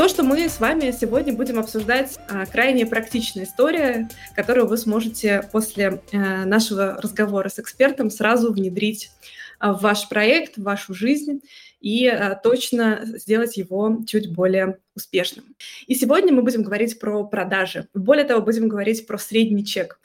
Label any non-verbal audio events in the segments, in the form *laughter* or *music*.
То, что мы с вами сегодня будем обсуждать, а, крайне практичная история, которую вы сможете после э, нашего разговора с экспертом сразу внедрить а, в ваш проект, в вашу жизнь и а, точно сделать его чуть более успешным. И сегодня мы будем говорить про продажи. Более того, будем говорить про средний чек.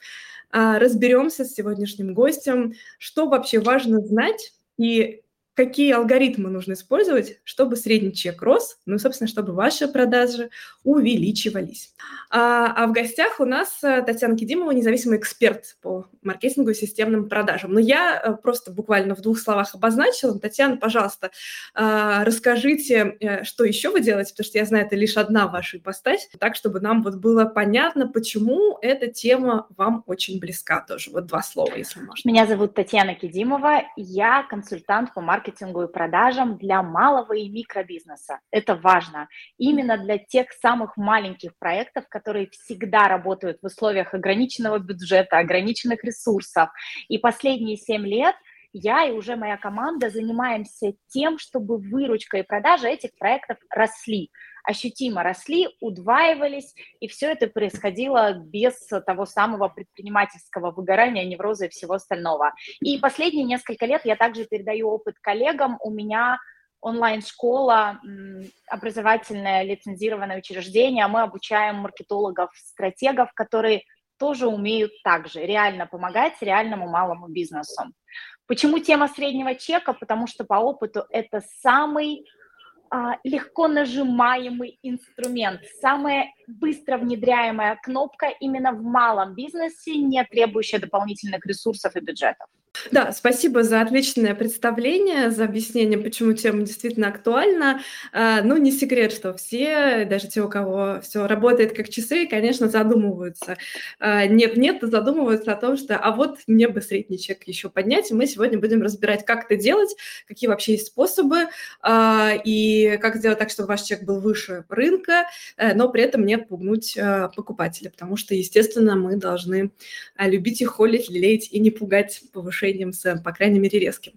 Разберемся с сегодняшним гостем, что вообще важно знать и какие алгоритмы нужно использовать, чтобы средний чек рос, ну, собственно, чтобы ваши продажи увеличивались. А, а в гостях у нас э, Татьяна Кидимова, независимый эксперт по маркетингу и системным продажам. Но я э, просто буквально в двух словах обозначила. Татьяна, пожалуйста, а, расскажите, э, что еще вы делаете, потому что я знаю, это лишь одна ваша ипостась, так, чтобы нам вот было понятно, почему эта тема вам очень близка тоже. Вот два слова, если можно. Меня зовут Татьяна Кидимова, я консультант по маркетингу маркетингу и продажам для малого и микробизнеса. Это важно. Именно для тех самых маленьких проектов, которые всегда работают в условиях ограниченного бюджета, ограниченных ресурсов. И последние семь лет я и уже моя команда занимаемся тем, чтобы выручка и продажа этих проектов росли ощутимо росли, удваивались, и все это происходило без того самого предпринимательского выгорания, невроза и всего остального. И последние несколько лет я также передаю опыт коллегам. У меня онлайн-школа, образовательное лицензированное учреждение. Мы обучаем маркетологов, стратегов, которые тоже умеют также реально помогать реальному малому бизнесу. Почему тема среднего чека? Потому что по опыту это самый легко нажимаемый инструмент, самая быстро внедряемая кнопка именно в малом бизнесе, не требующая дополнительных ресурсов и бюджетов. Да, спасибо за отличное представление, за объяснение, почему тема действительно актуальна. А, ну, не секрет, что все, даже те, у кого все работает как часы, конечно, задумываются. А, нет-нет, задумываются о том, что а вот мне бы средний чек еще поднять, и мы сегодня будем разбирать, как это делать, какие вообще есть способы, а, и как сделать так, чтобы ваш чек был выше рынка, э, но при этом не отпугнуть покупателя, потому что, естественно, мы должны любить их, холить, лелеять и не пугать повышением повышением цен, по крайней мере, резким.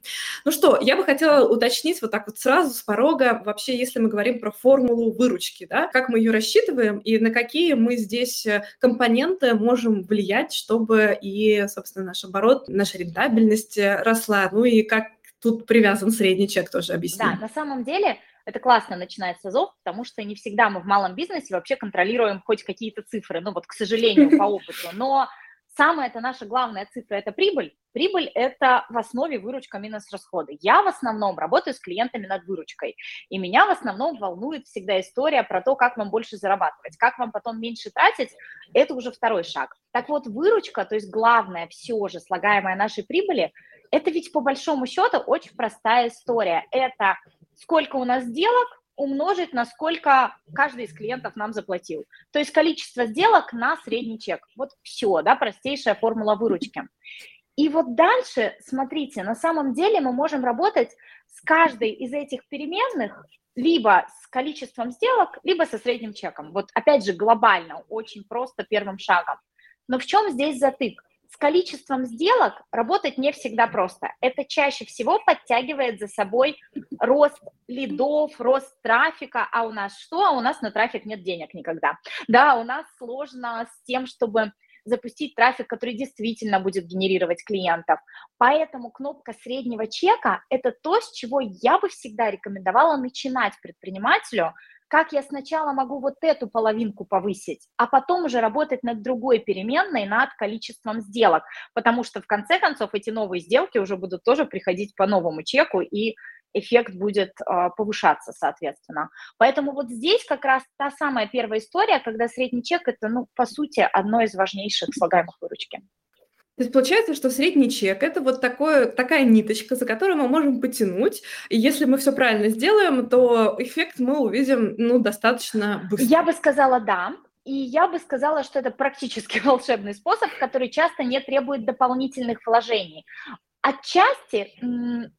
Ну что, я бы хотела уточнить вот так вот сразу с порога, вообще, если мы говорим про формулу выручки, да, как мы ее рассчитываем и на какие мы здесь э, компоненты можем влиять, чтобы и, собственно, наш оборот, наша рентабельность э, росла, ну и как тут привязан средний чек тоже объясню. Да, на самом деле это классно начинать с АЗОВ, потому что не всегда мы в малом бизнесе вообще контролируем хоть какие-то цифры, ну вот, к сожалению, по опыту, но самая это наша главная цифра – это прибыль. Прибыль – это в основе выручка минус расходы. Я в основном работаю с клиентами над выручкой, и меня в основном волнует всегда история про то, как вам больше зарабатывать, как вам потом меньше тратить – это уже второй шаг. Так вот, выручка, то есть главное все же слагаемое нашей прибыли, это ведь по большому счету очень простая история. Это сколько у нас сделок, умножить на сколько каждый из клиентов нам заплатил. То есть количество сделок на средний чек. Вот все, да, простейшая формула выручки. И вот дальше, смотрите, на самом деле мы можем работать с каждой из этих переменных либо с количеством сделок, либо со средним чеком. Вот опять же глобально, очень просто первым шагом. Но в чем здесь затык? С количеством сделок работать не всегда просто. Это чаще всего подтягивает за собой рост лидов, рост трафика, а у нас что? А у нас на трафик нет денег никогда. Да, у нас сложно с тем, чтобы запустить трафик, который действительно будет генерировать клиентов. Поэтому кнопка среднего чека – это то, с чего я бы всегда рекомендовала начинать предпринимателю, как я сначала могу вот эту половинку повысить, а потом уже работать над другой переменной, над количеством сделок, потому что в конце концов эти новые сделки уже будут тоже приходить по новому чеку, и эффект будет э, повышаться, соответственно. Поэтому вот здесь как раз та самая первая история, когда средний чек – это, ну, по сути, одно из важнейших слагаемых выручки. То есть получается, что средний чек– это вот такое, такая ниточка, за которую мы можем потянуть, и если мы все правильно сделаем, то эффект мы увидим ну, достаточно быстро. Я бы сказала «да», и я бы сказала, что это практически *laughs* волшебный способ, который часто не требует дополнительных вложений. Отчасти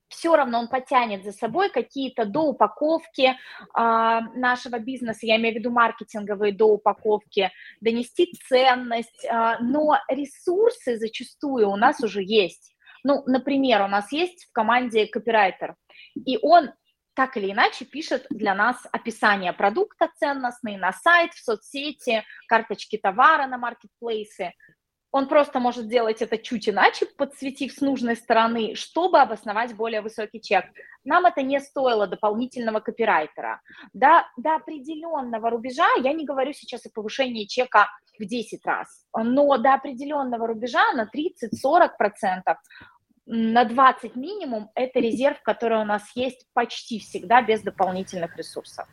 все равно он потянет за собой какие-то доупаковки э, нашего бизнеса, я имею в виду маркетинговые доупаковки, донести ценность, э, но ресурсы зачастую у нас уже есть. Ну, например, у нас есть в команде копирайтер, и он так или иначе пишет для нас описание продукта ценностные на сайт, в соцсети, карточки товара на маркетплейсы. Он просто может делать это чуть иначе, подсветив с нужной стороны, чтобы обосновать более высокий чек. Нам это не стоило дополнительного копирайтера. До, до определенного рубежа, я не говорю сейчас о повышении чека в 10 раз, но до определенного рубежа на 30-40% на 20 минимум – это резерв, который у нас есть почти всегда без дополнительных ресурсов.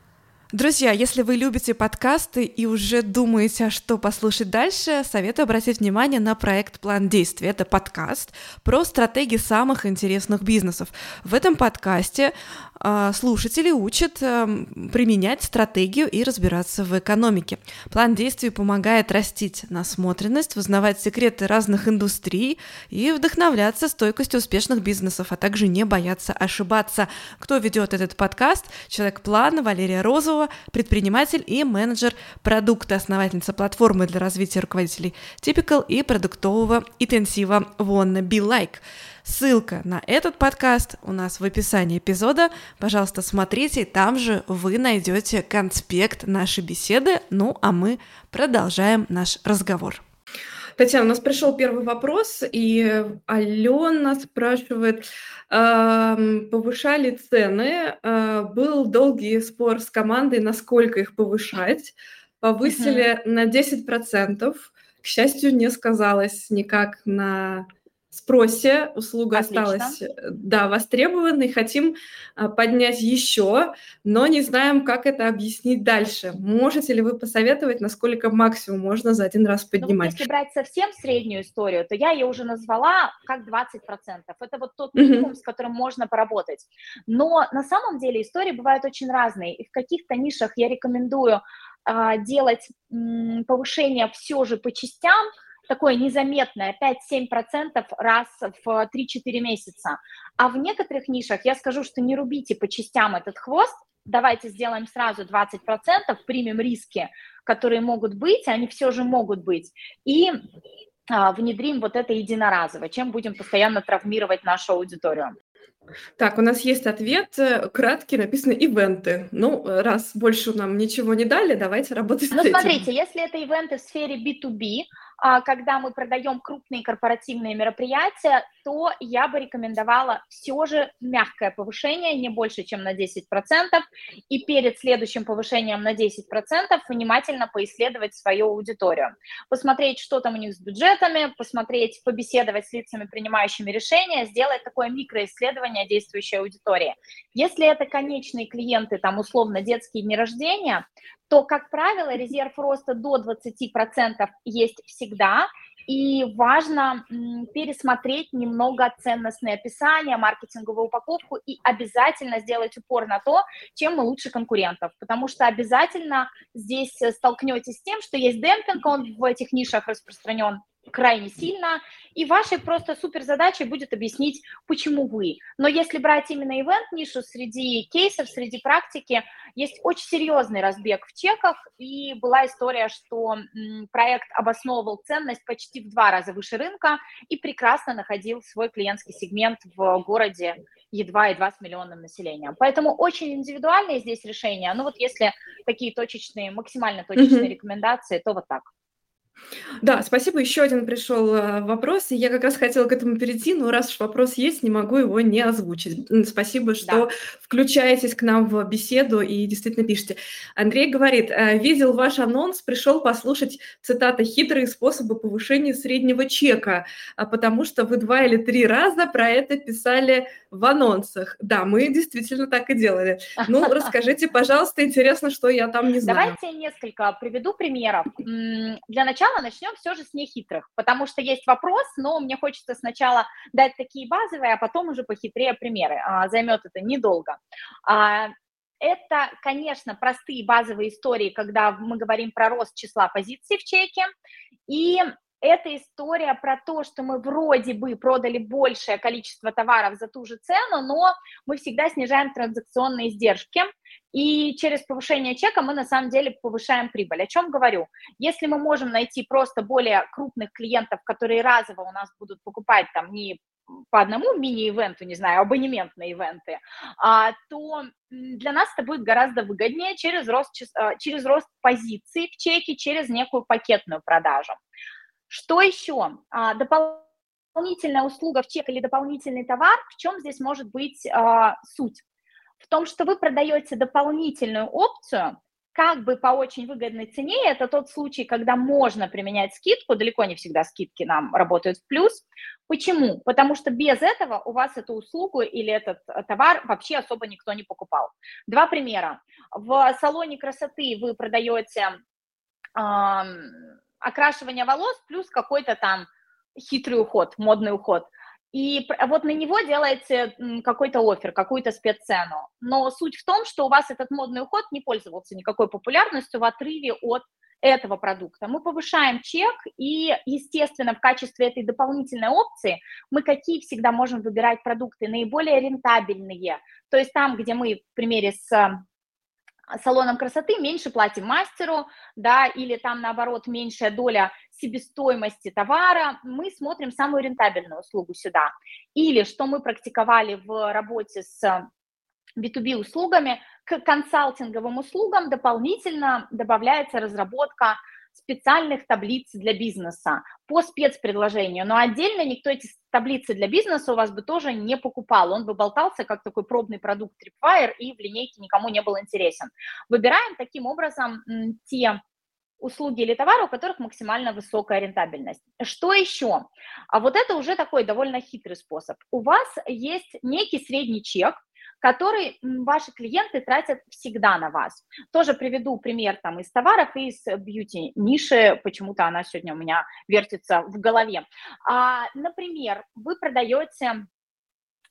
Друзья, если вы любите подкасты и уже думаете, а что послушать дальше, советую обратить внимание на проект «План действий». Это подкаст про стратегии самых интересных бизнесов. В этом подкасте э, слушатели учат э, применять стратегию и разбираться в экономике. План действий помогает растить насмотренность, узнавать секреты разных индустрий и вдохновляться стойкостью успешных бизнесов, а также не бояться ошибаться. Кто ведет этот подкаст? Человек плана Валерия Розова, Кузнецова, предприниматель и менеджер продукта, основательница платформы для развития руководителей Typical и продуктового интенсива Wanna Be Like. Ссылка на этот подкаст у нас в описании эпизода. Пожалуйста, смотрите, там же вы найдете конспект нашей беседы. Ну, а мы продолжаем наш разговор. Татьяна, у нас пришел первый вопрос, и Алена спрашивает, повышали цены, а, был долгий спор с командой, насколько их повышать, повысили uh-huh. на 10%, к счастью, не сказалось никак на спросе, услуга Отлично. осталась, э, да, востребованной, хотим а, поднять еще, но не знаем, как это объяснить дальше. Можете ли вы посоветовать, насколько максимум можно за один раз поднимать? Ну, если брать совсем среднюю историю, то я ее уже назвала как 20%. Это вот тот минимум, mm-hmm. с которым можно поработать. Но на самом деле истории бывают очень разные, и в каких-то нишах я рекомендую а, делать повышение все же по частям, такое незаметное, 5-7% раз в 3-4 месяца. А в некоторых нишах я скажу, что не рубите по частям этот хвост, давайте сделаем сразу 20%, примем риски, которые могут быть, они все же могут быть, и а, внедрим вот это единоразово, чем будем постоянно травмировать нашу аудиторию. Так, у нас есть ответ, э, краткий, написано «ивенты». Ну, раз больше нам ничего не дали, давайте работать ну, смотрите, если это ивенты в сфере B2B, а, когда мы продаем крупные корпоративные мероприятия, то я бы рекомендовала все же мягкое повышение, не больше, чем на 10%, и перед следующим повышением на 10% внимательно поисследовать свою аудиторию, посмотреть, что там у них с бюджетами, посмотреть, побеседовать с лицами, принимающими решения, сделать такое микроисследование действующей аудитории. Если это конечные клиенты, там условно детские дни рождения, то, как правило, резерв роста до 20% есть всегда, и важно пересмотреть немного ценностные описания, маркетинговую упаковку и обязательно сделать упор на то, чем мы лучше конкурентов, потому что обязательно здесь столкнетесь с тем, что есть демпинг, он в этих нишах распространен крайне сильно, и вашей просто супер задачей будет объяснить, почему вы. Но если брать именно ивент-нишу, среди кейсов, среди практики, есть очень серьезный разбег в чеках, и была история, что проект обосновывал ценность почти в два раза выше рынка и прекрасно находил свой клиентский сегмент в городе едва-едва с миллионным населением. Поэтому очень индивидуальные здесь решения. Ну вот если такие точечные, максимально точечные mm-hmm. рекомендации, то вот так. Да, спасибо. Еще один пришел э, вопрос, и я как раз хотела к этому перейти, но раз уж вопрос есть, не могу его не озвучить. Спасибо, что да. включаетесь к нам в беседу и действительно пишете. Андрей говорит, «Э, видел ваш анонс, пришел послушать, цитата, «хитрые способы повышения среднего чека», а потому что вы два или три раза про это писали в анонсах. Да, мы действительно так и делали. Ну, *laughs* расскажите, пожалуйста, интересно, что я там не знаю. Давайте несколько приведу примеров. Для начала сначала начнем все же с нехитрых, потому что есть вопрос, но мне хочется сначала дать такие базовые, а потом уже похитрее примеры. А, займет это недолго. А, это, конечно, простые базовые истории, когда мы говорим про рост числа позиций в чеке, и это история про то, что мы вроде бы продали большее количество товаров за ту же цену, но мы всегда снижаем транзакционные издержки, и через повышение чека мы на самом деле повышаем прибыль. О чем говорю? Если мы можем найти просто более крупных клиентов, которые разово у нас будут покупать там не по одному мини-ивенту, не знаю, абонемент на ивенты, а, то для нас это будет гораздо выгоднее через рост, а, через рост позиций в чеке, через некую пакетную продажу. Что еще? А, дополнительная услуга в чек или дополнительный товар, в чем здесь может быть суть? В том, что вы продаете дополнительную опцию, как бы по очень выгодной цене, это тот случай, когда можно применять скидку, далеко не всегда скидки нам работают в плюс. Почему? Потому что без этого у вас эту услугу или этот товар вообще особо никто не покупал. Два примера. В салоне красоты вы продаете окрашивание волос плюс какой-то там хитрый уход, модный уход. И вот на него делаете какой-то офер, какую-то спеццену. Но суть в том, что у вас этот модный уход не пользовался никакой популярностью в отрыве от этого продукта. Мы повышаем чек, и, естественно, в качестве этой дополнительной опции мы какие всегда можем выбирать продукты наиболее рентабельные. То есть там, где мы, в примере с салоном красоты меньше платим мастеру, да, или там наоборот меньшая доля себестоимости товара, мы смотрим самую рентабельную услугу сюда. Или что мы практиковали в работе с B2B услугами, к консалтинговым услугам дополнительно добавляется разработка специальных таблиц для бизнеса по спецпредложению, но отдельно никто эти таблицы для бизнеса у вас бы тоже не покупал, он бы болтался как такой пробный продукт Tripwire и в линейке никому не был интересен. Выбираем таким образом те услуги или товары, у которых максимально высокая рентабельность. Что еще? А вот это уже такой довольно хитрый способ. У вас есть некий средний чек, который ваши клиенты тратят всегда на вас. Тоже приведу пример там из товаров и из бьюти-ниши, почему-то она сегодня у меня вертится в голове. А, например, вы продаете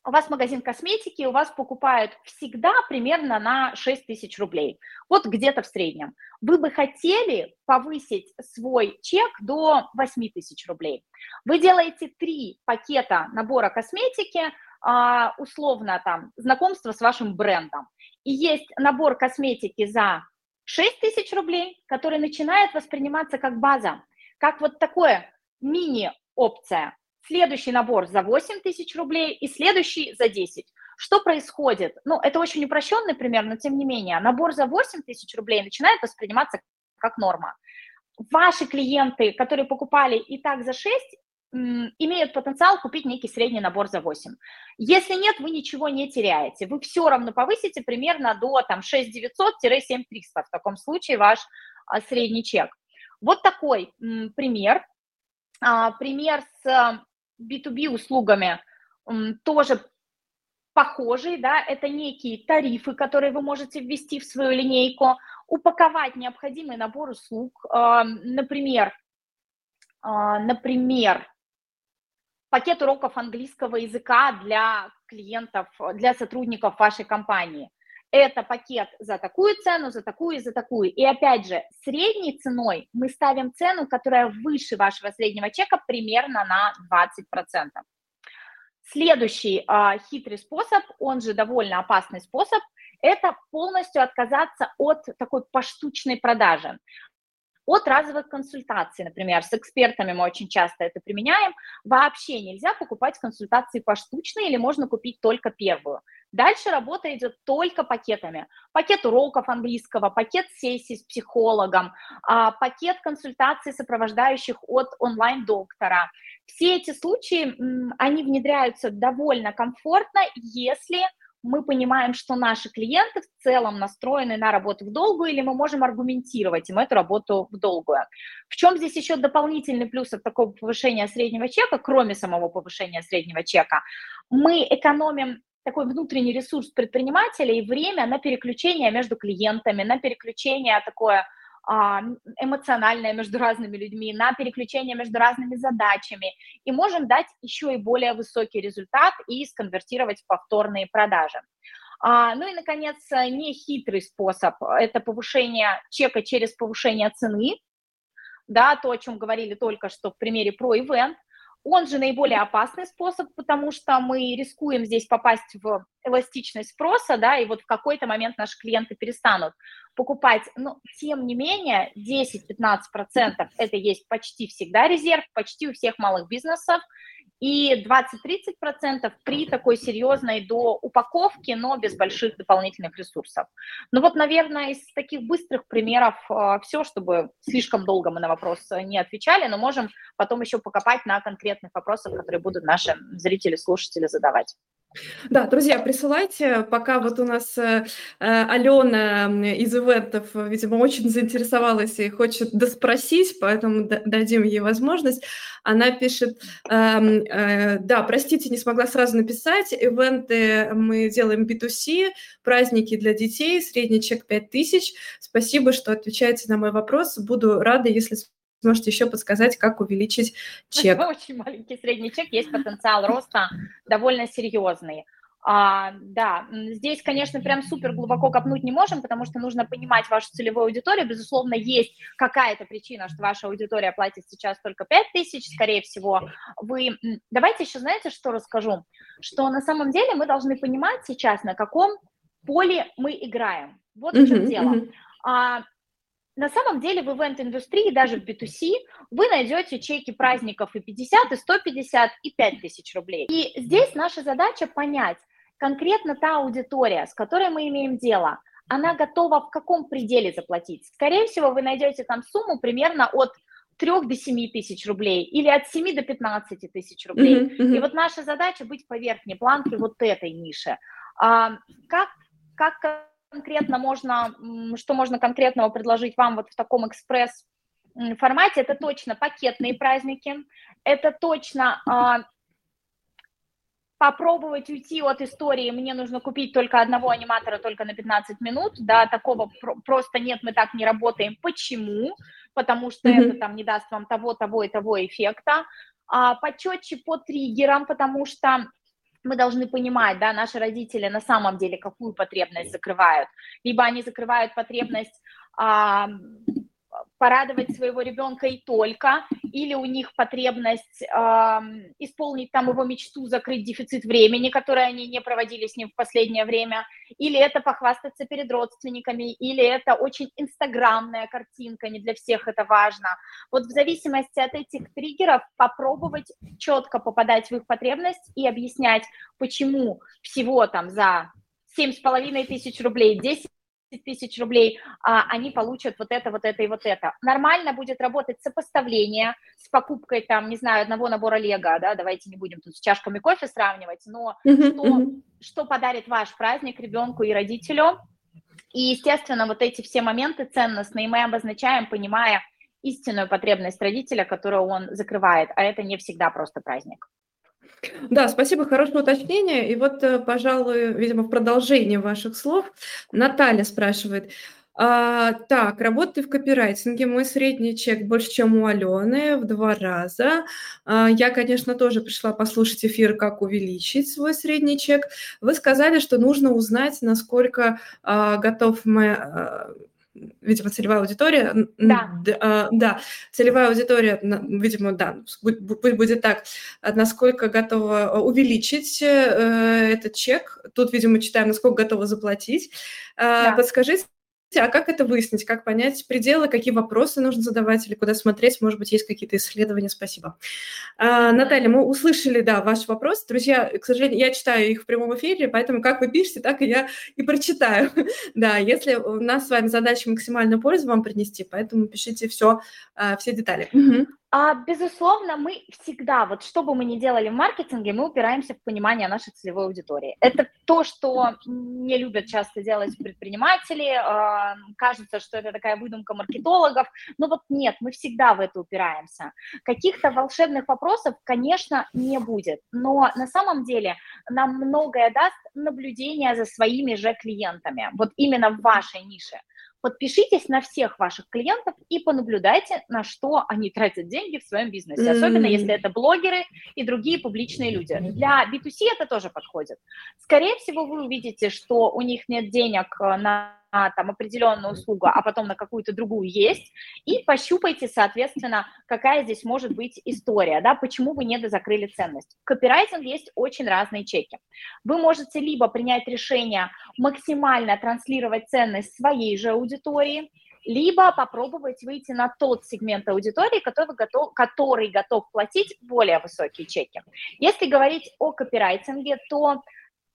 у вас магазин косметики, у вас покупают всегда примерно на 6 тысяч рублей, вот где-то в среднем. Вы бы хотели повысить свой чек до 8 тысяч рублей. Вы делаете три пакета набора косметики, условно там знакомство с вашим брендом. И есть набор косметики за 6 тысяч рублей, который начинает восприниматься как база, как вот такое мини-опция. Следующий набор за 8 тысяч рублей и следующий за 10. Что происходит? Ну, это очень упрощенный пример, но тем не менее, набор за 8 тысяч рублей начинает восприниматься как норма. Ваши клиенты, которые покупали и так за 6, имеют потенциал купить некий средний набор за 8. Если нет, вы ничего не теряете. Вы все равно повысите примерно до там, 6900-7300 в таком случае ваш а, средний чек. Вот такой пример. А, пример с B2B услугами м, тоже похожий, да, это некие тарифы, которые вы можете ввести в свою линейку, упаковать необходимый набор услуг, например, например, пакет уроков английского языка для клиентов, для сотрудников вашей компании. Это пакет за такую цену, за такую и за такую. И опять же, средней ценой мы ставим цену, которая выше вашего среднего чека примерно на 20%. Следующий э, хитрый способ, он же довольно опасный способ, это полностью отказаться от такой поштучной продажи от разовых консультаций, например, с экспертами мы очень часто это применяем, вообще нельзя покупать консультации поштучно или можно купить только первую. Дальше работа идет только пакетами. Пакет уроков английского, пакет сессий с психологом, а, пакет консультаций, сопровождающих от онлайн-доктора. Все эти случаи, они внедряются довольно комфортно, если мы понимаем, что наши клиенты в целом настроены на работу в долгую, или мы можем аргументировать им эту работу в долгую. В чем здесь еще дополнительный плюс от такого повышения среднего чека, кроме самого повышения среднего чека? Мы экономим такой внутренний ресурс предпринимателя и время на переключение между клиентами, на переключение такое эмоциональное между разными людьми, на переключение между разными задачами, и можем дать еще и более высокий результат и сконвертировать в повторные продажи. А, ну и, наконец, нехитрый способ – это повышение чека через повышение цены, да, то, о чем говорили только что в примере про ивент. Он же наиболее опасный способ, потому что мы рискуем здесь попасть в эластичность спроса, да, и вот в какой-то момент наши клиенты перестанут покупать. Но, тем не менее, 10-15% это есть почти всегда резерв, почти у всех малых бизнесов, и 20-30% при такой серьезной до упаковки, но без больших дополнительных ресурсов. Ну вот, наверное, из таких быстрых примеров э, все, чтобы слишком долго мы на вопрос не отвечали, но можем потом еще покопать на конкретных вопросах, которые будут наши зрители, слушатели задавать. Да, друзья, присылайте, пока вот у нас э, э Алена из ивентов, видимо, очень заинтересовалась и хочет доспросить, поэтому дадим ей возможность. Она пишет, э, э, да, простите, не смогла сразу написать, ивенты мы делаем B2C, праздники для детей, средний чек 5000. Спасибо, что отвечаете на мой вопрос. Буду рада, если Можете еще подсказать, как увеличить чек. *laughs* Очень маленький средний чек, есть потенциал роста довольно серьезный. А, да, здесь, конечно, прям супер глубоко копнуть не можем, потому что нужно понимать вашу целевую аудиторию. Безусловно, есть какая-то причина, что ваша аудитория платит сейчас только 5 тысяч, скорее всего. Вы... Давайте еще, знаете, что расскажу? Что на самом деле мы должны понимать сейчас, на каком поле мы играем. Вот в чем uh-huh, дело. Uh-huh. А, на самом деле в ивент-индустрии, даже в B2C, вы найдете чеки праздников и 50, и 150, и 5 тысяч рублей. И здесь наша задача понять, конкретно та аудитория, с которой мы имеем дело, она готова в каком пределе заплатить. Скорее всего, вы найдете там сумму примерно от 3 до 7 тысяч рублей или от 7 до 15 тысяч рублей. Uh-huh, uh-huh. И вот наша задача быть по верхней планке вот этой ниши. А, как, как конкретно можно, что можно конкретного предложить вам вот в таком экспресс формате, это точно пакетные праздники, это точно а, попробовать уйти от истории, мне нужно купить только одного аниматора только на 15 минут, да, такого про- просто нет, мы так не работаем. Почему? Потому что mm-hmm. это там не даст вам того, того и того эффекта. А, почетче по триггерам, потому что мы должны понимать, да, наши родители на самом деле какую потребность закрывают. Либо они закрывают потребность а, порадовать своего ребенка и только, или у них потребность э, исполнить там его мечту, закрыть дефицит времени, который они не проводили с ним в последнее время, или это похвастаться перед родственниками, или это очень инстаграмная картинка, не для всех это важно. Вот в зависимости от этих триггеров попробовать четко попадать в их потребность и объяснять, почему всего там за семь с половиной тысяч рублей, 10 тысяч рублей, а, они получат вот это, вот это и вот это. Нормально будет работать сопоставление с покупкой, там, не знаю, одного набора Лего, да, давайте не будем тут с чашками кофе сравнивать, но uh-huh, что, uh-huh. что подарит ваш праздник ребенку и родителю. И, естественно, вот эти все моменты ценностные мы обозначаем, понимая истинную потребность родителя, которую он закрывает, а это не всегда просто праздник. Да, спасибо, хорошее уточнение. И вот, э, пожалуй, видимо, в продолжении ваших слов Наталья спрашивает. А, так, работаю в копирайтинге, мой средний чек больше, чем у Алены, в два раза. А, я, конечно, тоже пришла послушать эфир, как увеличить свой средний чек. Вы сказали, что нужно узнать, насколько а, готов мы а, видимо, целевая аудитория. Да. Да, да, целевая аудитория, видимо, да, пусть будет так, насколько готова увеличить э, этот чек. Тут, видимо, читаем, насколько готова заплатить. Да. Подскажите, а как это выяснить? Как понять пределы, какие вопросы нужно задавать или куда смотреть? Может быть, есть какие-то исследования? Спасибо. А, Наталья, мы услышали, да, ваш вопрос. Друзья, к сожалению, я читаю их в прямом эфире, поэтому как вы пишете, так и я и прочитаю. *laughs* да, если у нас с вами задача максимальную пользу вам принести, поэтому пишите все, а, все детали. А, безусловно, мы всегда, вот что бы мы ни делали в маркетинге, мы упираемся в понимание нашей целевой аудитории. Это то, что не любят часто делать предприниматели, э, кажется, что это такая выдумка маркетологов, но вот нет, мы всегда в это упираемся. Каких-то волшебных вопросов, конечно, не будет, но на самом деле нам многое даст наблюдение за своими же клиентами, вот именно в вашей нише. Подпишитесь на всех ваших клиентов и понаблюдайте, на что они тратят деньги в своем бизнесе, особенно если это блогеры и другие публичные люди. Для B2C это тоже подходит. Скорее всего, вы увидите, что у них нет денег э, на на там определенную услугу, а потом на какую-то другую есть, и пощупайте, соответственно, какая здесь может быть история, да, почему вы не дозакрыли ценность. В копирайтинге есть очень разные чеки. Вы можете либо принять решение максимально транслировать ценность своей же аудитории, либо попробовать выйти на тот сегмент аудитории, который готов, который готов платить более высокие чеки. Если говорить о копирайтинге, то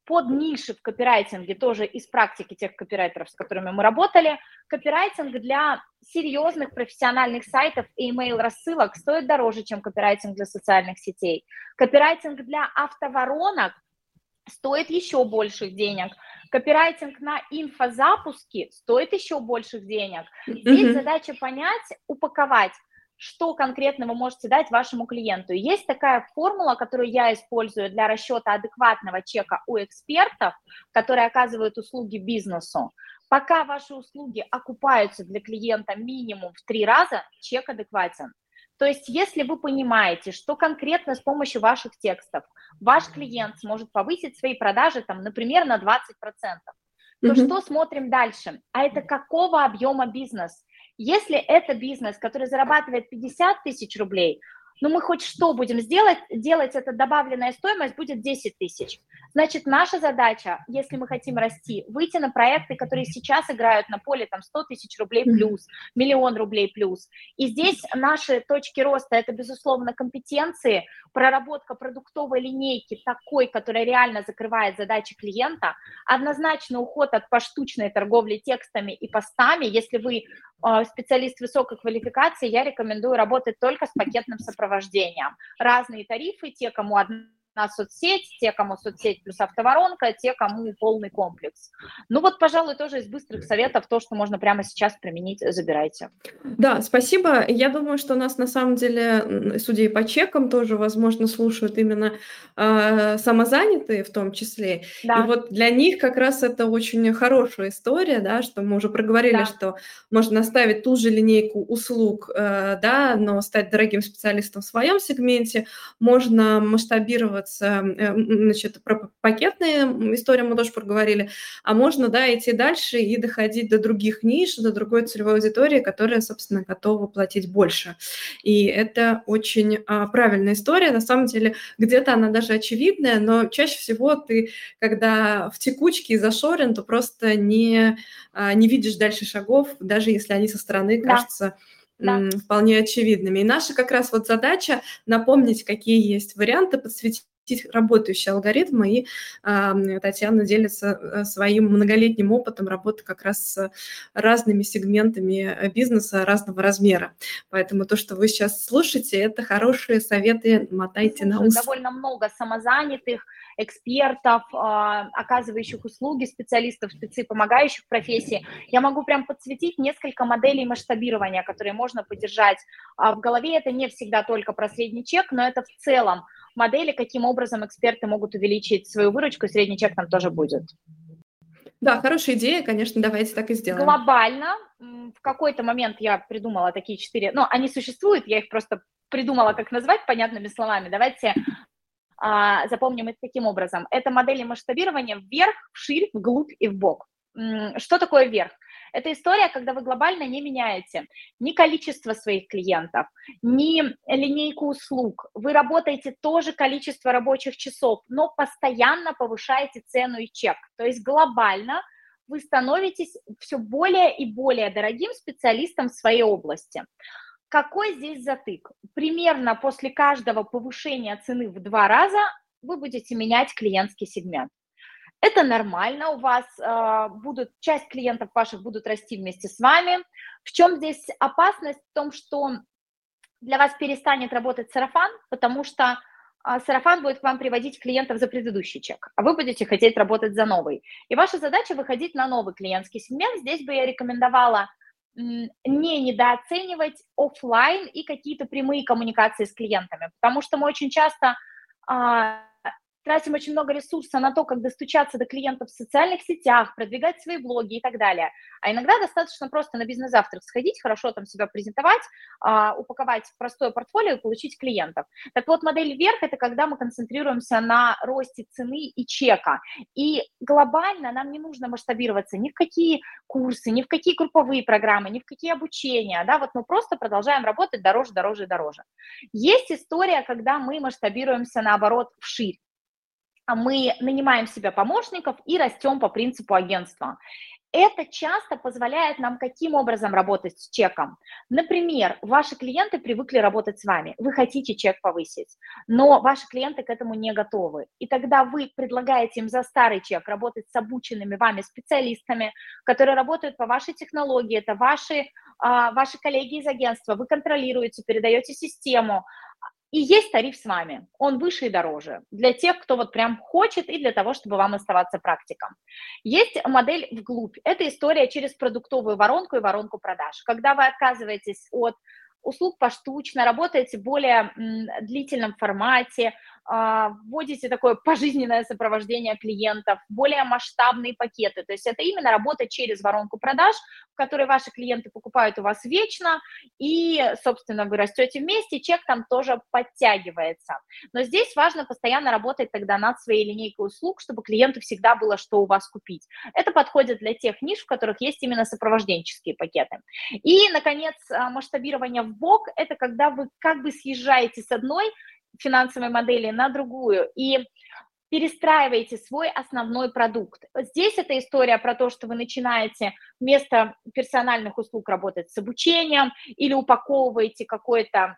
под ниши в копирайтинге тоже из практики тех копирайтеров, с которыми мы работали. Копирайтинг для серьезных профессиональных сайтов и email рассылок стоит дороже, чем копирайтинг для социальных сетей. Копирайтинг для автоворонок стоит еще больших денег. Копирайтинг на инфозапуски стоит еще больших денег. Здесь mm-hmm. задача понять, упаковать, что конкретно вы можете дать вашему клиенту. Есть такая формула, которую я использую для расчета адекватного чека у экспертов, которые оказывают услуги бизнесу. Пока ваши услуги окупаются для клиента минимум в три раза, чек адекватен. То есть, если вы понимаете, что конкретно с помощью ваших текстов ваш клиент сможет повысить свои продажи, там, например, на 20%, то mm-hmm. что смотрим дальше? А это какого объема бизнес? Если это бизнес, который зарабатывает 50 тысяч рублей, ну мы хоть что будем сделать, делать это добавленная стоимость будет 10 тысяч. Значит, наша задача, если мы хотим расти, выйти на проекты, которые сейчас играют на поле там 100 тысяч рублей плюс, миллион рублей плюс. И здесь наши точки роста – это, безусловно, компетенции, проработка продуктовой линейки такой, которая реально закрывает задачи клиента, однозначно уход от поштучной торговли текстами и постами. Если вы э, специалист высокой квалификации, я рекомендую работать только с пакетным сопровождением. Разные тарифы, те, кому одна на соцсеть, те, кому соцсеть плюс автоворонка, те, кому полный комплекс. Ну вот, пожалуй, тоже из быстрых советов то, что можно прямо сейчас применить, забирайте. Да, спасибо. Я думаю, что нас на самом деле, судя и по чекам, тоже, возможно, слушают именно э, самозанятые в том числе. Да. И вот для них как раз это очень хорошая история, да, что мы уже проговорили, да. что можно оставить ту же линейку услуг, э, да, но стать дорогим специалистом в своем сегменте, можно масштабировать ориентироваться, э, значит, про пакетные истории мы тоже проговорили, а можно, да, идти дальше и доходить до других ниш, до другой целевой аудитории, которая, собственно, готова платить больше. И это очень а, правильная история. На самом деле, где-то она даже очевидная, но чаще всего ты, когда в текучке и зашорен, то просто не, а, не видишь дальше шагов, даже если они со стороны да. кажутся да. вполне очевидными. И наша как раз вот задача напомнить, какие есть варианты, подсветить работающие алгоритмы, и Татьяна делится э, своим многолетним опытом работы как раз с разными сегментами э, бизнеса разного размера. Поэтому то, что вы сейчас слушаете, это хорошие советы, мотайте на ус. Довольно много самозанятых, экспертов, а, оказывающих услуги, специалистов, спецы, помогающих профессии. Я могу прям подсветить несколько моделей масштабирования, которые можно поддержать. А в голове это не всегда только про средний чек, но это в целом модели, каким образом эксперты могут увеличить свою выручку, и средний чек там тоже будет. Да, хорошая идея, конечно, давайте так и сделаем. Глобально, в какой-то момент я придумала такие четыре, ну, они существуют, я их просто придумала, как назвать понятными словами. Давайте а, запомним их таким образом. Это модели масштабирования вверх, вширь, вглубь и вбок. Что такое вверх? Это история, когда вы глобально не меняете ни количество своих клиентов, ни линейку услуг. Вы работаете тоже количество рабочих часов, но постоянно повышаете цену и чек. То есть глобально вы становитесь все более и более дорогим специалистом в своей области. Какой здесь затык? Примерно после каждого повышения цены в два раза вы будете менять клиентский сегмент. Это нормально, у вас э, будут, часть клиентов ваших будут расти вместе с вами. В чем здесь опасность? В том, что для вас перестанет работать сарафан, потому что э, сарафан будет к вам приводить клиентов за предыдущий чек, а вы будете хотеть работать за новый. И ваша задача выходить на новый клиентский сегмент. Здесь бы я рекомендовала не недооценивать офлайн и какие-то прямые коммуникации с клиентами, потому что мы очень часто а, тратим очень много ресурса на то, как достучаться до клиентов в социальных сетях, продвигать свои блоги и так далее. А иногда достаточно просто на бизнес-завтрак сходить, хорошо там себя презентовать, а, упаковать простое портфолио и получить клиентов. Так вот, модель вверх – это когда мы концентрируемся на росте цены и чека. И глобально нам не нужно масштабироваться ни в какие курсы, ни в какие групповые программы, ни в какие обучения. Да? Вот мы просто продолжаем работать дороже, дороже дороже. Есть история, когда мы масштабируемся, наоборот, вширь. А мы нанимаем себе помощников и растем по принципу агентства. Это часто позволяет нам каким образом работать с чеком. Например, ваши клиенты привыкли работать с вами, вы хотите чек повысить, но ваши клиенты к этому не готовы. И тогда вы предлагаете им за старый чек работать с обученными вами специалистами, которые работают по вашей технологии, это ваши, а, ваши коллеги из агентства, вы контролируете, передаете систему, и есть тариф с вами, он выше и дороже для тех, кто вот прям хочет и для того, чтобы вам оставаться практиком. Есть модель вглубь, это история через продуктовую воронку и воронку продаж. Когда вы отказываетесь от услуг поштучно, работаете в более длительном формате, вводите такое пожизненное сопровождение клиентов, более масштабные пакеты. То есть это именно работа через воронку продаж, в которой ваши клиенты покупают у вас вечно, и, собственно, вы растете вместе, чек там тоже подтягивается. Но здесь важно постоянно работать тогда над своей линейкой услуг, чтобы клиенту всегда было что у вас купить. Это подходит для тех ниш, в которых есть именно сопровожденческие пакеты. И, наконец, а, масштабирование в бок – это когда вы как бы съезжаете с одной финансовой модели на другую и перестраиваете свой основной продукт. Здесь это история про то, что вы начинаете вместо персональных услуг работать с обучением или упаковываете какой-то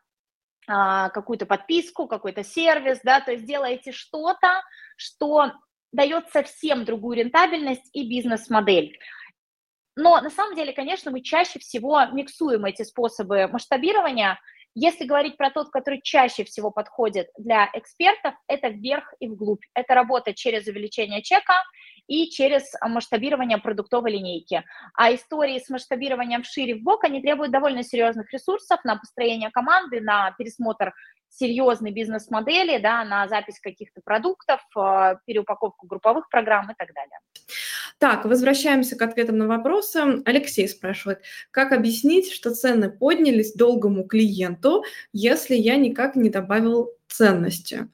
а, какую-то подписку, какой-то сервис, да, то есть делаете что-то, что дает совсем другую рентабельность и бизнес-модель. Но на самом деле, конечно, мы чаще всего миксуем эти способы масштабирования, если говорить про тот, который чаще всего подходит для экспертов, это вверх и вглубь. Это работа через увеличение чека и через масштабирование продуктовой линейки. А истории с масштабированием вшире в бок, они требуют довольно серьезных ресурсов на построение команды, на пересмотр серьезной бизнес-модели, да, на запись каких-то продуктов, э, переупаковку групповых программ и так далее. Так, возвращаемся к ответам на вопросы. Алексей спрашивает, как объяснить, что цены поднялись долгому клиенту, если я никак не добавил ценности?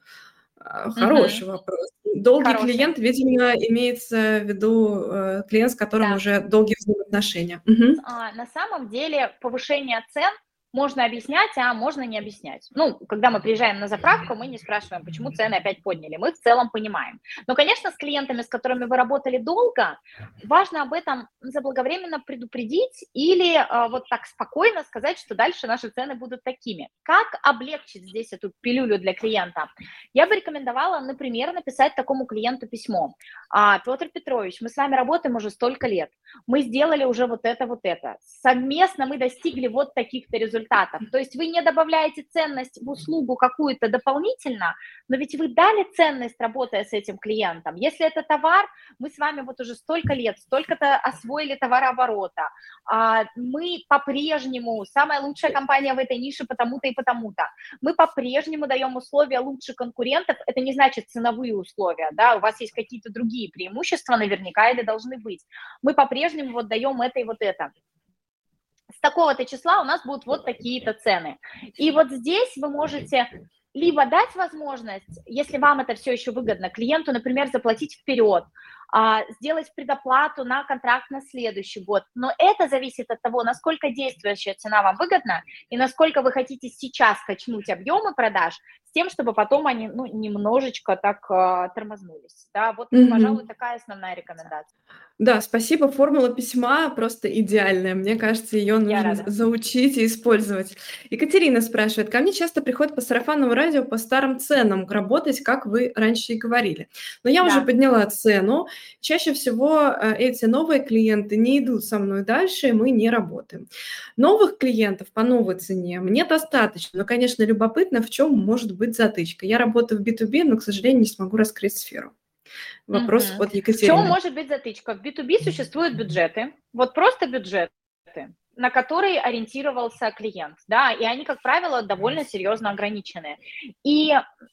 А, хороший угу. вопрос. Долгий Хороший. клиент, видимо, имеется в виду э, клиент, с которым да. уже долгие взаимоотношения. Угу. На самом деле повышение цен – можно объяснять, а можно не объяснять. Ну, когда мы приезжаем на заправку, мы не спрашиваем, почему цены опять подняли. Мы в целом понимаем. Но, конечно, с клиентами, с которыми вы работали долго, важно об этом заблаговременно предупредить или э, вот так спокойно сказать, что дальше наши цены будут такими. Как облегчить здесь эту пилюлю для клиента? Я бы рекомендовала, например, написать такому клиенту письмо. А, Петр Петрович, мы с вами работаем уже столько лет. Мы сделали уже вот это, вот это. Совместно мы достигли вот таких-то результатов результатов. То есть вы не добавляете ценность в услугу какую-то дополнительно, но ведь вы дали ценность, работая с этим клиентом. Если это товар, мы с вами вот уже столько лет, столько-то освоили товарооборота. А, мы по-прежнему, самая лучшая компания в этой нише потому-то и потому-то. Мы по-прежнему даем условия лучше конкурентов. Это не значит ценовые условия, да, у вас есть какие-то другие преимущества наверняка или должны быть. Мы по-прежнему вот даем это и вот это с такого-то числа у нас будут вот такие-то цены. И вот здесь вы можете либо дать возможность, если вам это все еще выгодно, клиенту, например, заплатить вперед, а, сделать предоплату на контракт на следующий год. Но это зависит от того, насколько действующая цена вам выгодна и насколько вы хотите сейчас качнуть объемы продаж с тем, чтобы потом они ну, немножечко так э, тормознулись. Да, вот, mm-hmm. пожалуй, такая основная рекомендация. Да, спасибо. Формула письма просто идеальная. Мне кажется, ее нужно заучить и использовать. Екатерина спрашивает, ко мне часто приходят по сарафанному радио по старым ценам работать, как вы раньше и говорили. Но я да. уже подняла цену. Чаще всего э, эти новые клиенты не идут со мной дальше, и мы не работаем. Новых клиентов по новой цене мне достаточно. Но, конечно, любопытно, в чем может быть затычка. Я работаю в B2B, но, к сожалению, не смогу раскрыть сферу. Вопрос угу. от Екатерины. В чем может быть затычка? В B2B существуют бюджеты, вот просто бюджеты. на который ориентировался клиент, да, и они, как правило, довольно серьезно ограничены. И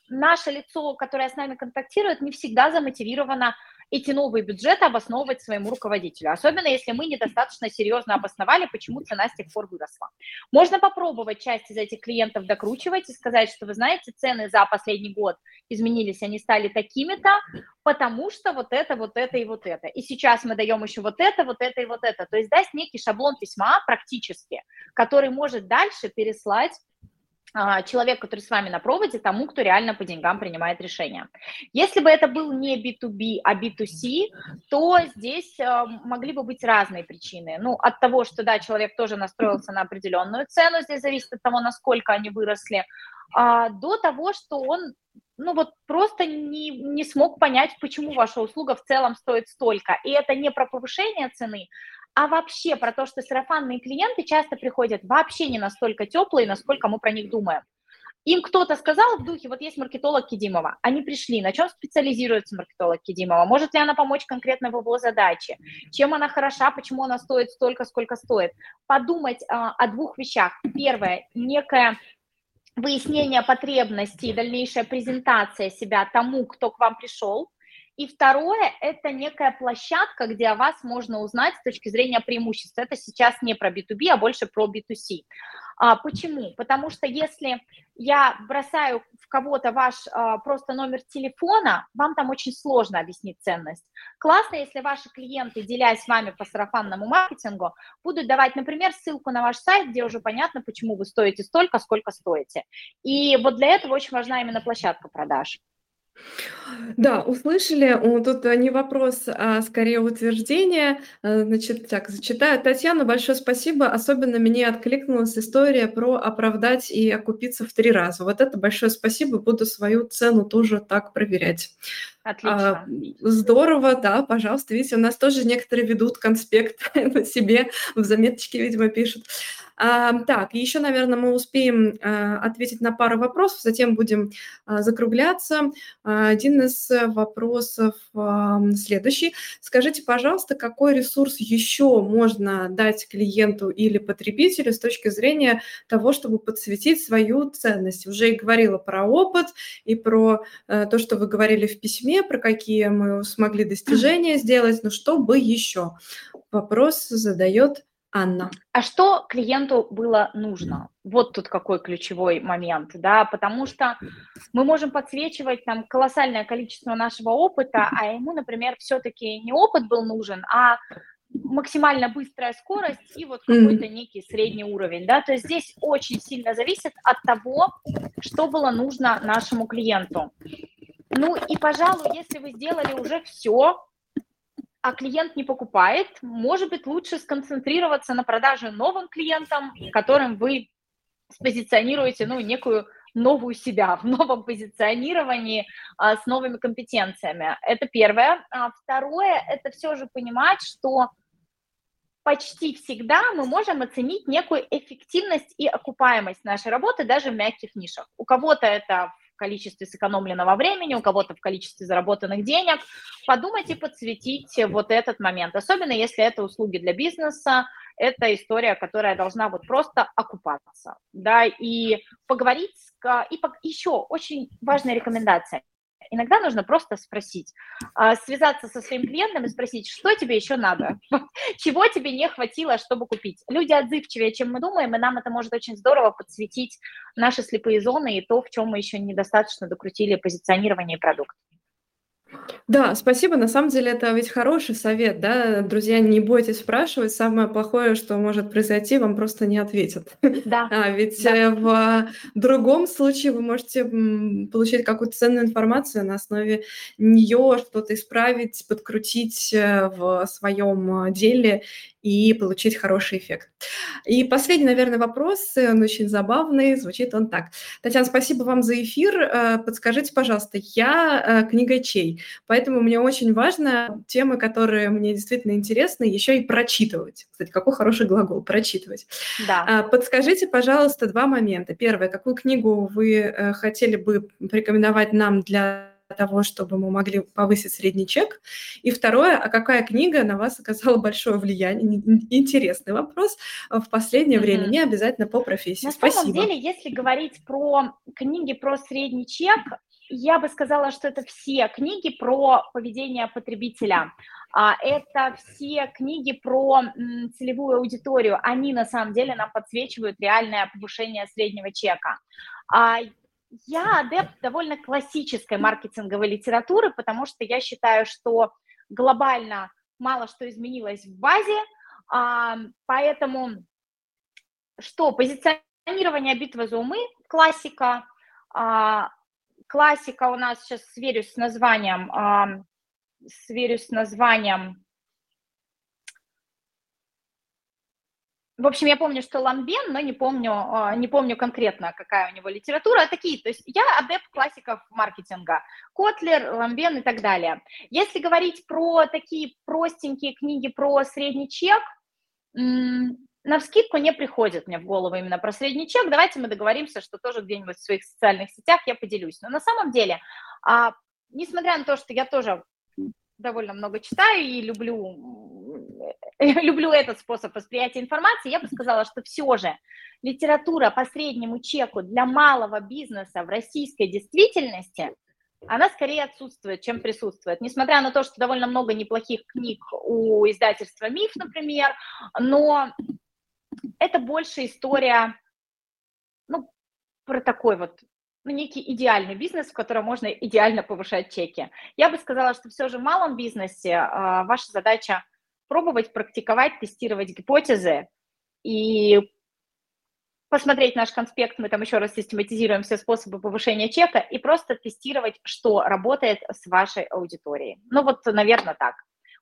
наше лицо, которое с нами контактирует, не всегда замотивировано эти новые бюджеты обосновывать своему руководителю, особенно если мы недостаточно серьезно обосновали, почему цена с тех пор выросла. Можно попробовать часть из этих клиентов докручивать и сказать, что вы знаете, цены за последний год изменились, они стали такими-то, потому что вот это, вот это и вот это. И сейчас мы даем еще вот это, вот это и вот это. То есть дать некий шаблон письма практически, который может дальше переслать человек, который с вами на проводе, тому, кто реально по деньгам принимает решение. Если бы это был не B2B, а B2C, то здесь а, могли бы быть разные причины. Ну, от того, что, да, человек тоже настроился на определенную цену, здесь зависит от того, насколько они выросли, а, до того, что он ну вот просто не, не смог понять, почему ваша услуга в целом стоит столько. И это не про повышение цены, а вообще про то, что сарафанные клиенты часто приходят вообще не настолько теплые, насколько мы про них думаем. Им кто-то сказал в духе, вот есть маркетолог Кедимова, они пришли, на чем специализируется маркетолог Кедимова, может ли она помочь конкретно в его задаче, чем она хороша, почему она стоит столько, сколько стоит. Подумать а, о двух вещах. Первое, некое выяснение потребностей, дальнейшая презентация себя тому, кто к вам пришел, и второе – это некая площадка, где о вас можно узнать с точки зрения преимуществ. Это сейчас не про B2B, а больше про B2C. А, почему? Потому что если я бросаю в кого-то ваш а, просто номер телефона, вам там очень сложно объяснить ценность. Классно, если ваши клиенты, делясь с вами по сарафанному маркетингу, будут давать, например, ссылку на ваш сайт, где уже понятно, почему вы стоите столько, сколько стоите. И вот для этого очень важна именно площадка продаж. Да, услышали. Тут э, не вопрос, а скорее утверждение. Э, значит, так, зачитаю. Татьяна, большое спасибо. Особенно мне откликнулась история про оправдать и окупиться в три раза. Вот это большое спасибо. Буду свою цену тоже так проверять. Отлично. А, здорово, да, пожалуйста. Видите, у нас тоже некоторые ведут конспект *laughs* на себе, в заметочке, видимо, пишут. А, так, еще, наверное, мы успеем а, ответить на пару вопросов, затем будем а, закругляться. Один из вопросов следующий. Скажите, пожалуйста, какой ресурс еще можно дать клиенту или потребителю с точки зрения того, чтобы подсветить свою ценность? Уже и говорила про опыт и про то, что вы говорили в письме, про какие мы смогли достижения сделать, но что бы еще? Вопрос задает Анна. А что клиенту было нужно? Вот тут какой ключевой момент, да, потому что мы можем подсвечивать там колоссальное количество нашего опыта, а ему, например, все-таки не опыт был нужен, а максимально быстрая скорость и вот какой-то некий средний уровень, да, то есть здесь очень сильно зависит от того, что было нужно нашему клиенту. Ну и, пожалуй, если вы сделали уже все, а клиент не покупает, может быть, лучше сконцентрироваться на продаже новым клиентам, которым вы спозиционируете, ну, некую новую себя в новом позиционировании а, с новыми компетенциями. Это первое. А второе, это все же понимать, что почти всегда мы можем оценить некую эффективность и окупаемость нашей работы даже в мягких нишах. У кого-то это количестве сэкономленного времени, у кого-то в количестве заработанных денег. Подумайте, подсветите вот этот момент, особенно если это услуги для бизнеса, это история, которая должна вот просто окупаться, да, и поговорить, и еще очень важная рекомендация, Иногда нужно просто спросить, а, связаться со своим клиентом и спросить, что тебе еще надо, *laughs* чего тебе не хватило, чтобы купить. Люди отзывчивее, чем мы думаем, и нам это может очень здорово подсветить наши слепые зоны и то, в чем мы еще недостаточно докрутили позиционирование продукта. Да, спасибо. На самом деле это ведь хороший совет, да, друзья, не бойтесь спрашивать. Самое плохое, что может произойти, вам просто не ответят. Да. *laughs* А ведь да. Э, в другом случае вы можете получить какую-то ценную информацию на основе нее что-то исправить, подкрутить э, в своем э, деле и получить хороший эффект. И последний, наверное, вопрос, он очень забавный, звучит он так. Татьяна, спасибо вам за эфир. Э, подскажите, пожалуйста, я э, книгачей, поэтому мне очень важно темы, которые мне действительно интересны, еще и прочитывать. Кстати, какой хороший глагол – прочитывать. Да. А, подскажите, пожалуйста, два момента. Первое, какую книгу вы э, хотели бы порекомендовать нам для того, чтобы мы могли повысить средний чек? И второе, а какая книга на вас оказала большое влияние? Интересный вопрос. В последнее mm-hmm. время не обязательно по профессии. На Спасибо. самом деле, если говорить про книги про средний чек, я бы сказала, что это все книги про поведение потребителя. А, это все книги про целевую аудиторию. Они на самом деле нам подсвечивают реальное повышение среднего чека. А, я адепт довольно классической маркетинговой литературы, потому что я считаю, что глобально мало что изменилось в базе, а, поэтому что, позиционирование битвы за умы, классика, классика у нас, сейчас сверюсь с названием, сверюсь с названием. В общем, я помню, что Ламбен, но не помню, а, не помню конкретно, какая у него литература. Такие, то есть я адепт классиков маркетинга. Котлер, Ламбен и так далее. Если говорить про такие простенькие книги про средний чек, на вскидку не приходит мне в голову именно про средний чек. Давайте мы договоримся, что тоже где-нибудь в своих социальных сетях я поделюсь. Но на самом деле, а, несмотря на то, что я тоже довольно много читаю и люблю, *laughs* люблю этот способ восприятия информации, я бы сказала, что все же литература по среднему чеку для малого бизнеса в российской действительности, она скорее отсутствует, чем присутствует. Несмотря на то, что довольно много неплохих книг у издательства «Миф», например, но это больше история, ну, про такой вот ну, некий идеальный бизнес, в котором можно идеально повышать чеки. Я бы сказала, что все же в малом бизнесе э, ваша задача пробовать, практиковать, тестировать гипотезы и посмотреть наш конспект, мы там еще раз систематизируем все способы повышения чека и просто тестировать, что работает с вашей аудиторией. Ну вот, наверное, так.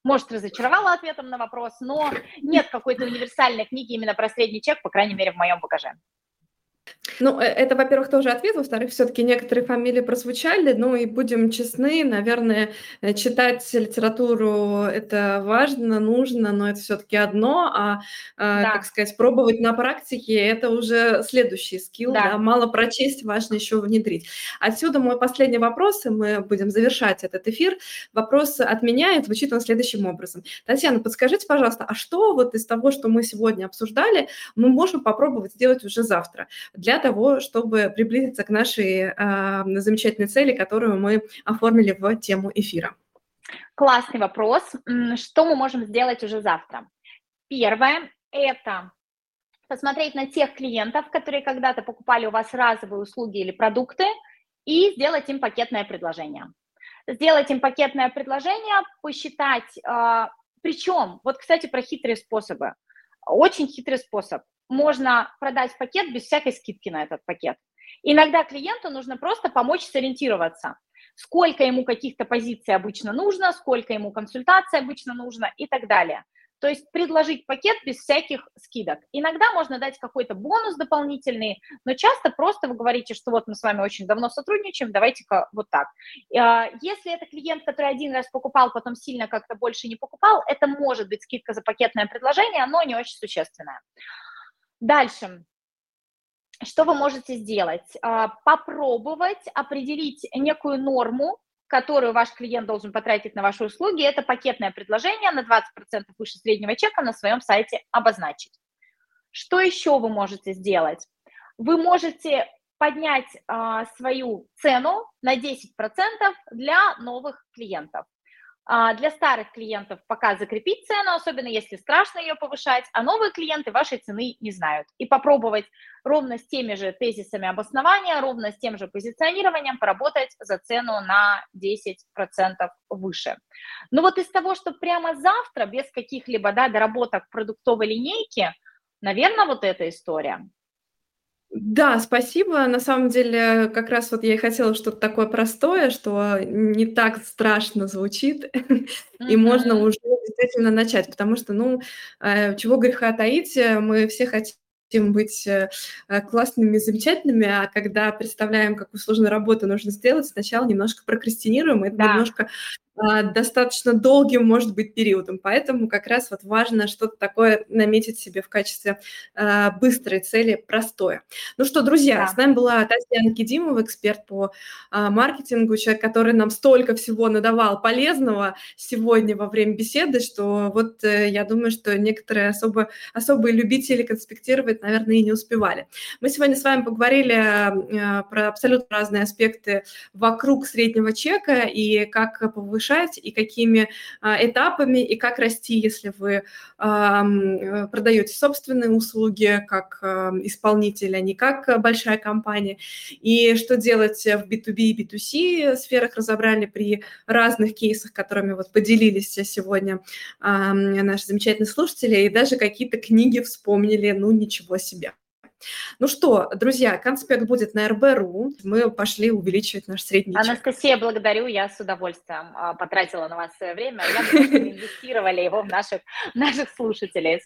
Может, разочаровала ответом на вопрос, но нет какой-то универсальной книги именно про средний чек, по крайней мере, в моем багаже. Ну, э, это, во-первых, тоже ответ, во-вторых, все-таки некоторые фамилии прозвучали, ну и будем честны, наверное, э, читать литературу это важно, нужно, но это все-таки одно, а, а, да. как сказать, пробовать на практике это уже следующий скилл, да. Да, мало прочесть, важно еще внедрить. Отсюда мой последний вопрос, и мы будем завершать этот эфир. Вопрос от меня, и звучит он следующим образом. Татьяна, подскажите, пожалуйста, а что вот из того, что мы сегодня обсуждали, мы можем попробовать сделать уже завтра? Для того, чтобы приблизиться к нашей э, замечательной цели, которую мы оформили в тему эфира? Классный вопрос. Что мы можем сделать уже завтра? Первое – это посмотреть на тех клиентов, которые когда-то покупали у вас разовые услуги или продукты, и сделать им пакетное предложение. Сделать им пакетное предложение, посчитать, э, причем, вот, кстати, про хитрые способы. Очень хитрый способ можно продать пакет без всякой скидки на этот пакет. Иногда клиенту нужно просто помочь сориентироваться, сколько ему каких-то позиций обычно нужно, сколько ему консультаций обычно нужно и так далее. То есть предложить пакет без всяких скидок. Иногда можно дать какой-то бонус дополнительный, но часто просто вы говорите, что вот мы с вами очень давно сотрудничаем, давайте-ка вот так. А, если это клиент, который один раз покупал, потом сильно как-то больше не покупал, это может быть скидка за пакетное предложение, но не очень существенная. Дальше. Что вы можете сделать? А, попробовать определить некую норму, которую ваш клиент должен потратить на ваши услуги. Это пакетное предложение на 20% выше среднего чека на своем сайте обозначить. Что еще вы можете сделать? Вы можете поднять а, свою цену на 10% для новых клиентов. А, для старых клиентов пока закрепить цену, особенно если страшно ее повышать, а новые клиенты вашей цены не знают. И попробовать ровно с теми же тезисами обоснования, ровно с тем же позиционированием поработать за цену на 10% выше. Но вот из того, что прямо завтра, без каких-либо да, доработок продуктовой линейки, наверное, вот эта история. Да, спасибо. На самом деле, как раз вот я и хотела что-то такое простое, что не так страшно звучит, *laughs* и можно уже действительно начать, потому что, ну, э, чего греха таить, э, мы все хотим быть э, классными, замечательными, а когда представляем, какую сложную работу нужно сделать, сначала немножко прокрастинируем, и это да. немножко достаточно долгим может быть периодом, поэтому как раз вот важно что-то такое наметить себе в качестве а, быстрой цели, простое. Ну что, друзья, да. с нами была Татьяна Кедимова, эксперт по а, маркетингу, человек, который нам столько всего надавал полезного сегодня во время беседы, что вот э, я думаю, что некоторые особо, особые любители конспектировать, наверное, и не успевали. Мы сегодня с вами поговорили про абсолютно разные аспекты вокруг среднего чека и как повышать повышать, и какими а, этапами, и как расти, если вы э, продаете собственные услуги как исполнитель, а не как большая компания, и что делать в B2B и B2C сферах разобрали при разных кейсах, которыми вот поделились сегодня наши замечательные слушатели, и даже какие-то книги вспомнили, ну ничего себе. Ну что, друзья, конспект будет на РБРУ. Мы пошли увеличивать наш средний Анастасия, благодарю. Я с удовольствием а, потратила на вас свое время. Я бы *laughs* инвестировали его в наших, наших слушателей.